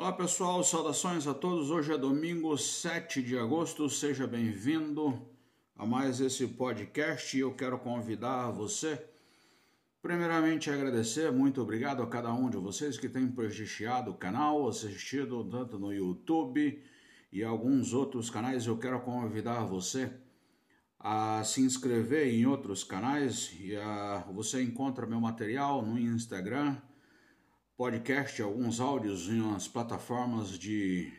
Olá pessoal, saudações a todos. Hoje é domingo 7 de agosto. Seja bem-vindo a mais esse podcast. Eu quero convidar você, primeiramente, agradecer. Muito obrigado a cada um de vocês que tem prestigiado o canal, assistido tanto no YouTube e alguns outros canais. Eu quero convidar você a se inscrever em outros canais. E a, você encontra meu material no Instagram podcast, alguns áudios em umas plataformas de,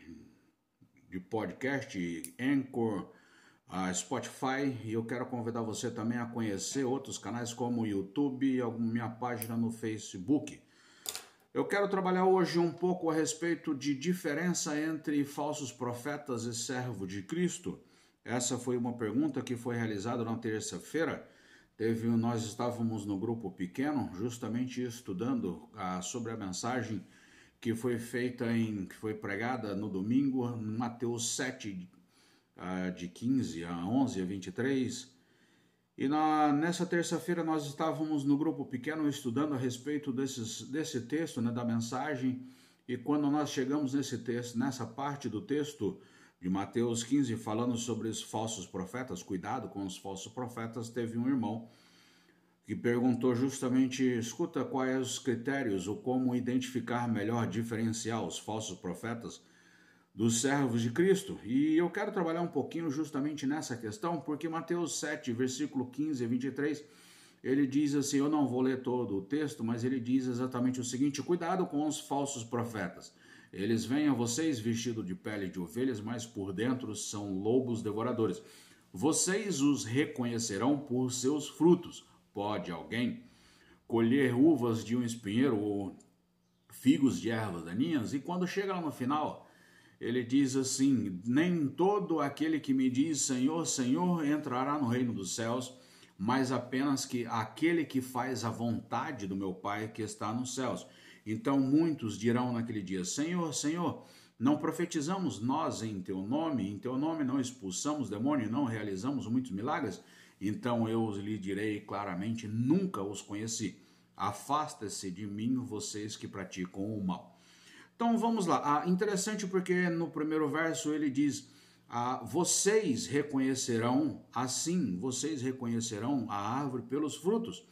de podcast, Anchor, a Spotify, e eu quero convidar você também a conhecer outros canais como o YouTube e minha página no Facebook. Eu quero trabalhar hoje um pouco a respeito de diferença entre falsos profetas e servo de Cristo. Essa foi uma pergunta que foi realizada na terça-feira Teve, nós estávamos no grupo pequeno, justamente estudando ah, sobre a mensagem que foi feita em, que foi pregada no domingo, Mateus 7, ah, de 15 a 11 a 23. E na, nessa terça-feira nós estávamos no grupo pequeno estudando a respeito desses, desse texto, né, da mensagem, e quando nós chegamos nesse texto, nessa parte do texto, de Mateus 15, falando sobre os falsos profetas, cuidado com os falsos profetas, teve um irmão que perguntou justamente, escuta, quais os critérios ou como identificar melhor, diferenciar os falsos profetas dos servos de Cristo. E eu quero trabalhar um pouquinho justamente nessa questão, porque Mateus 7, versículo 15 a 23, ele diz assim, eu não vou ler todo o texto, mas ele diz exatamente o seguinte, cuidado com os falsos profetas. Eles vêm a vocês vestidos de pele de ovelhas, mas por dentro são lobos devoradores. Vocês os reconhecerão por seus frutos. Pode alguém colher uvas de um espinheiro ou figos de ervas daninhas? E quando chega lá no final, ele diz assim: Nem todo aquele que me diz Senhor, Senhor entrará no reino dos céus, mas apenas que aquele que faz a vontade do meu Pai que está nos céus. Então muitos dirão naquele dia: Senhor, Senhor, não profetizamos nós em teu nome, em teu nome não expulsamos demônio, não realizamos muitos milagres? Então eu lhe direi claramente: nunca os conheci. Afasta-se de mim, vocês que praticam o mal. Então vamos lá. Ah, interessante porque no primeiro verso ele diz: ah, vocês reconhecerão, assim vocês reconhecerão a árvore pelos frutos.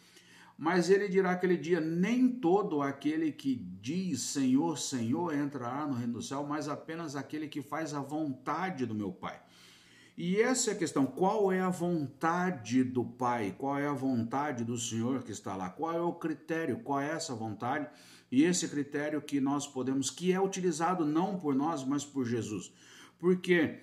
Mas ele dirá aquele dia: nem todo aquele que diz Senhor, Senhor entrará no reino do céu, mas apenas aquele que faz a vontade do meu Pai. E essa é a questão: qual é a vontade do Pai? Qual é a vontade do Senhor que está lá? Qual é o critério? Qual é essa vontade? E esse critério que nós podemos, que é utilizado não por nós, mas por Jesus. Porque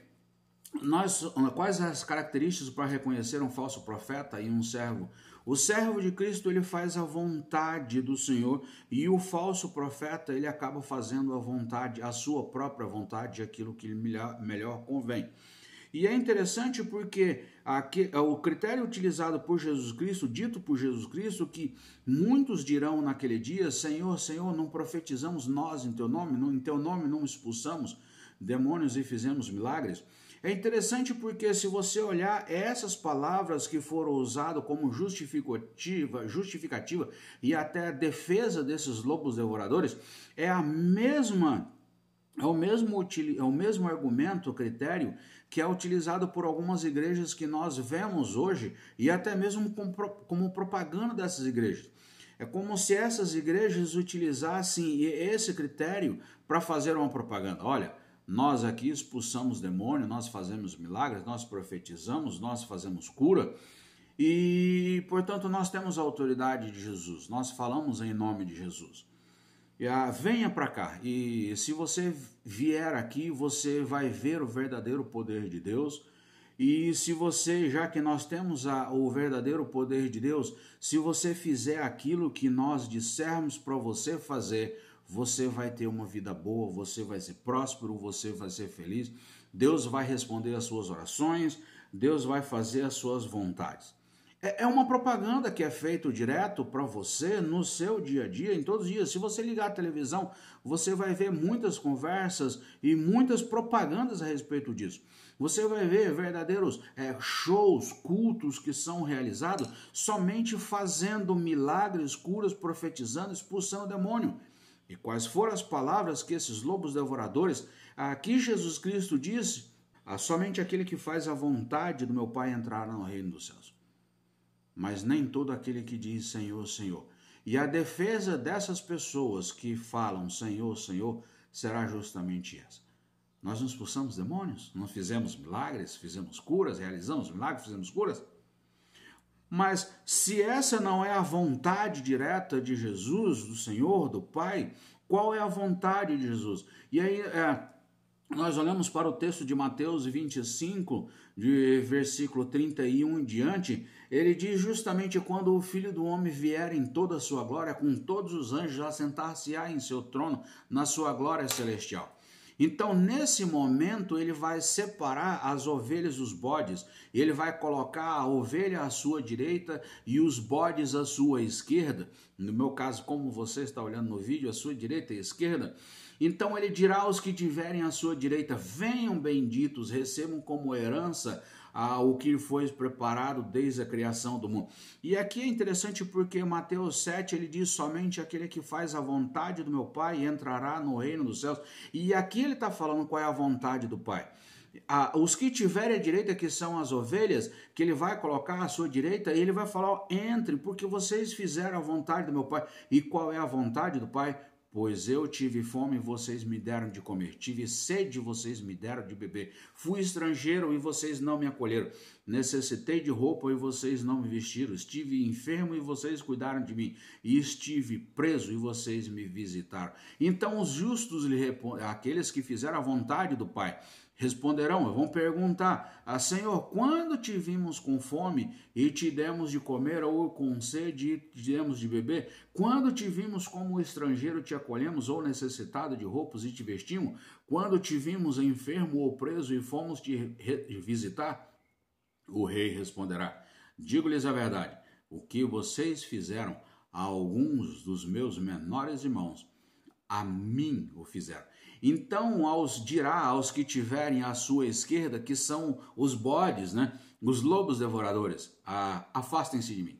nós, quais as características para reconhecer um falso profeta e um servo? O servo de Cristo ele faz a vontade do Senhor e o falso profeta ele acaba fazendo a vontade, a sua própria vontade, aquilo que melhor, melhor convém. E é interessante porque aqui, o critério utilizado por Jesus Cristo, dito por Jesus Cristo, que muitos dirão naquele dia: Senhor, Senhor, não profetizamos nós em teu nome, em teu nome não expulsamos demônios e fizemos milagres. É interessante porque se você olhar essas palavras que foram usadas como justificativa, justificativa e até defesa desses lobos devoradores, é a mesma é o mesmo, é o mesmo argumento, critério que é utilizado por algumas igrejas que nós vemos hoje e até mesmo como propaganda dessas igrejas. É como se essas igrejas utilizassem esse critério para fazer uma propaganda. Olha, nós aqui expulsamos demônio, nós fazemos milagres, nós profetizamos, nós fazemos cura. E, portanto, nós temos a autoridade de Jesus, nós falamos em nome de Jesus. E, ah, venha para cá, e se você vier aqui, você vai ver o verdadeiro poder de Deus. E se você, já que nós temos a, o verdadeiro poder de Deus, se você fizer aquilo que nós dissermos para você fazer, você vai ter uma vida boa, você vai ser próspero, você vai ser feliz. Deus vai responder às suas orações, Deus vai fazer as suas vontades. É, é uma propaganda que é feita direto para você no seu dia a dia, em todos os dias. Se você ligar a televisão, você vai ver muitas conversas e muitas propagandas a respeito disso. Você vai ver verdadeiros é, shows, cultos que são realizados somente fazendo milagres, curas, profetizando, expulsando o demônio. E quais foram as palavras que esses lobos devoradores, aqui Jesus Cristo disse, ah, somente aquele que faz a vontade do meu Pai entrará no reino dos céus. Mas nem todo aquele que diz Senhor, Senhor. E a defesa dessas pessoas que falam Senhor, Senhor, será justamente essa. Nós não expulsamos demônios, não fizemos milagres, fizemos curas, realizamos milagres, fizemos curas. Mas se essa não é a vontade direta de Jesus, do Senhor, do Pai, qual é a vontade de Jesus? E aí é, nós olhamos para o texto de Mateus 25, de versículo 31 em diante, ele diz justamente quando o Filho do Homem vier em toda a sua glória, com todos os anjos, assentar-se-á em seu trono, na sua glória celestial. Então, nesse momento, ele vai separar as ovelhas dos bodes, ele vai colocar a ovelha à sua direita e os bodes à sua esquerda. No meu caso, como você está olhando no vídeo, a sua direita e esquerda. Então ele dirá aos que tiverem à sua direita: Venham benditos, recebam como herança o que foi preparado desde a criação do mundo. E aqui é interessante porque Mateus 7 ele diz somente aquele que faz a vontade do meu Pai entrará no reino dos céus. E aqui ele está falando qual é a vontade do Pai. Ah, os que tiverem a direita, que são as ovelhas, que ele vai colocar à sua direita, e ele vai falar: entre, porque vocês fizeram a vontade do meu Pai. E qual é a vontade do Pai? Pois eu tive fome e vocês me deram de comer, tive sede e vocês me deram de beber, fui estrangeiro e vocês não me acolheram, necessitei de roupa e vocês não me vestiram, estive enfermo e vocês cuidaram de mim, e estive preso e vocês me visitaram. Então os justos aqueles que fizeram a vontade do Pai, responderão, vão perguntar: ah, Senhor, quando te vimos com fome e te demos de comer, ou com sede e te demos de beber? Quando te vimos como estrangeiro, te acolhemos, ou necessitado de roupas e te vestimos? Quando te vimos enfermo ou preso e fomos te visitar? O rei responderá: Digo-lhes a verdade, o que vocês fizeram a alguns dos meus menores irmãos, a mim o fizeram. Então, aos dirá aos que tiverem à sua esquerda, que são os bodes, né? os lobos devoradores, afastem-se de mim.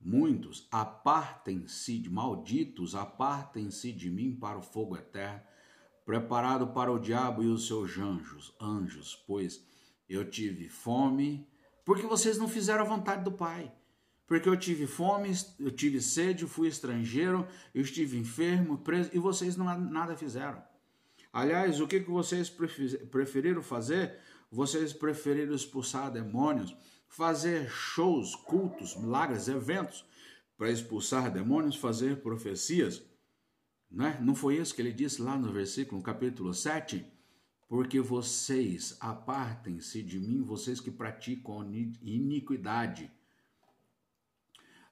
Muitos apartem-se de malditos, apartem-se de mim para o fogo eterno, preparado para o diabo e os seus anjos, anjos, pois eu tive fome, porque vocês não fizeram a vontade do Pai porque eu tive fome, eu tive sede, fui estrangeiro, eu estive enfermo, preso, e vocês não nada fizeram. Aliás, o que, que vocês preferiram fazer? Vocês preferiram expulsar demônios, fazer shows, cultos, milagres, eventos para expulsar demônios, fazer profecias. Né? Não foi isso que ele disse lá no versículo, no capítulo 7? Porque vocês apartem-se de mim, vocês que praticam iniquidade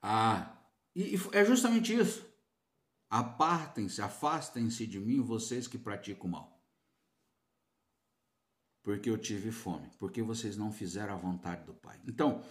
ah, e, e é justamente isso. Apartem-se, afastem-se de mim, vocês que praticam mal. Porque eu tive fome, porque vocês não fizeram a vontade do Pai. Então,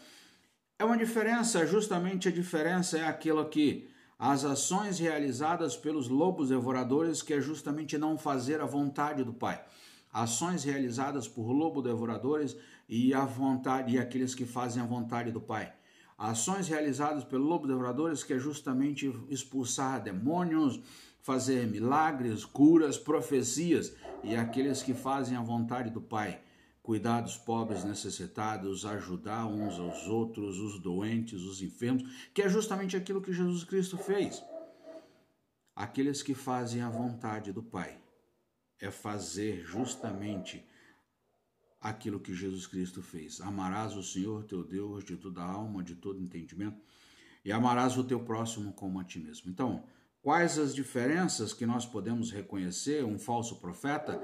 é uma diferença, justamente a diferença é aquilo que as ações realizadas pelos lobos devoradores, que é justamente não fazer a vontade do Pai. Ações realizadas por lobo devoradores e a vontade e aqueles que fazem a vontade do Pai ações realizadas pelo lobo devoradores, que é justamente expulsar demônios, fazer milagres, curas, profecias, e aqueles que fazem a vontade do Pai, cuidar dos pobres necessitados, ajudar uns aos outros, os doentes, os enfermos, que é justamente aquilo que Jesus Cristo fez. Aqueles que fazem a vontade do Pai é fazer justamente aquilo que Jesus Cristo fez. Amarás o Senhor teu Deus de toda alma, de todo entendimento, e amarás o teu próximo como a ti mesmo. Então, quais as diferenças que nós podemos reconhecer um falso profeta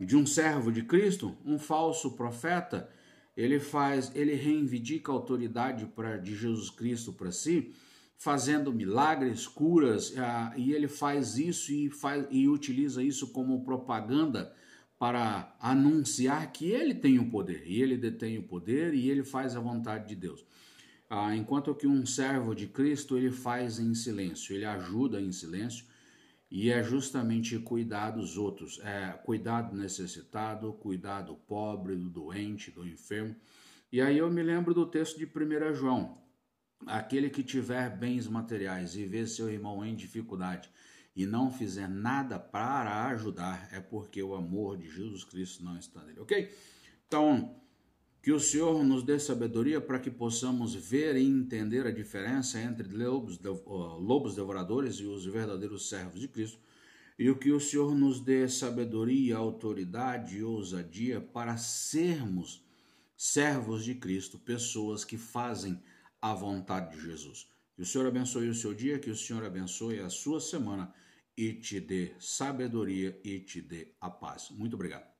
de um servo de Cristo? Um falso profeta, ele faz, ele reivindica a autoridade pra, de Jesus Cristo para si, fazendo milagres, curas, ah, e ele faz isso e, faz, e utiliza isso como propaganda para anunciar que ele tem o poder, e ele detém o poder e ele faz a vontade de Deus. Ah, enquanto que um servo de Cristo ele faz em silêncio, ele ajuda em silêncio e é justamente cuidar dos outros, é cuidar do necessitado, cuidar do pobre, do doente, do enfermo. E aí eu me lembro do texto de 1 João, Aquele que tiver bens materiais e vê seu irmão em dificuldade e não fizer nada para ajudar, é porque o amor de Jesus Cristo não está nele, ok? Então, que o Senhor nos dê sabedoria para que possamos ver e entender a diferença entre lobos, lobos devoradores e os verdadeiros servos de Cristo. E o que o Senhor nos dê sabedoria, autoridade e ousadia para sermos servos de Cristo, pessoas que fazem a vontade de Jesus. Que o Senhor abençoe o seu dia, que o Senhor abençoe a sua semana e te dê sabedoria e te dê a paz. Muito obrigado.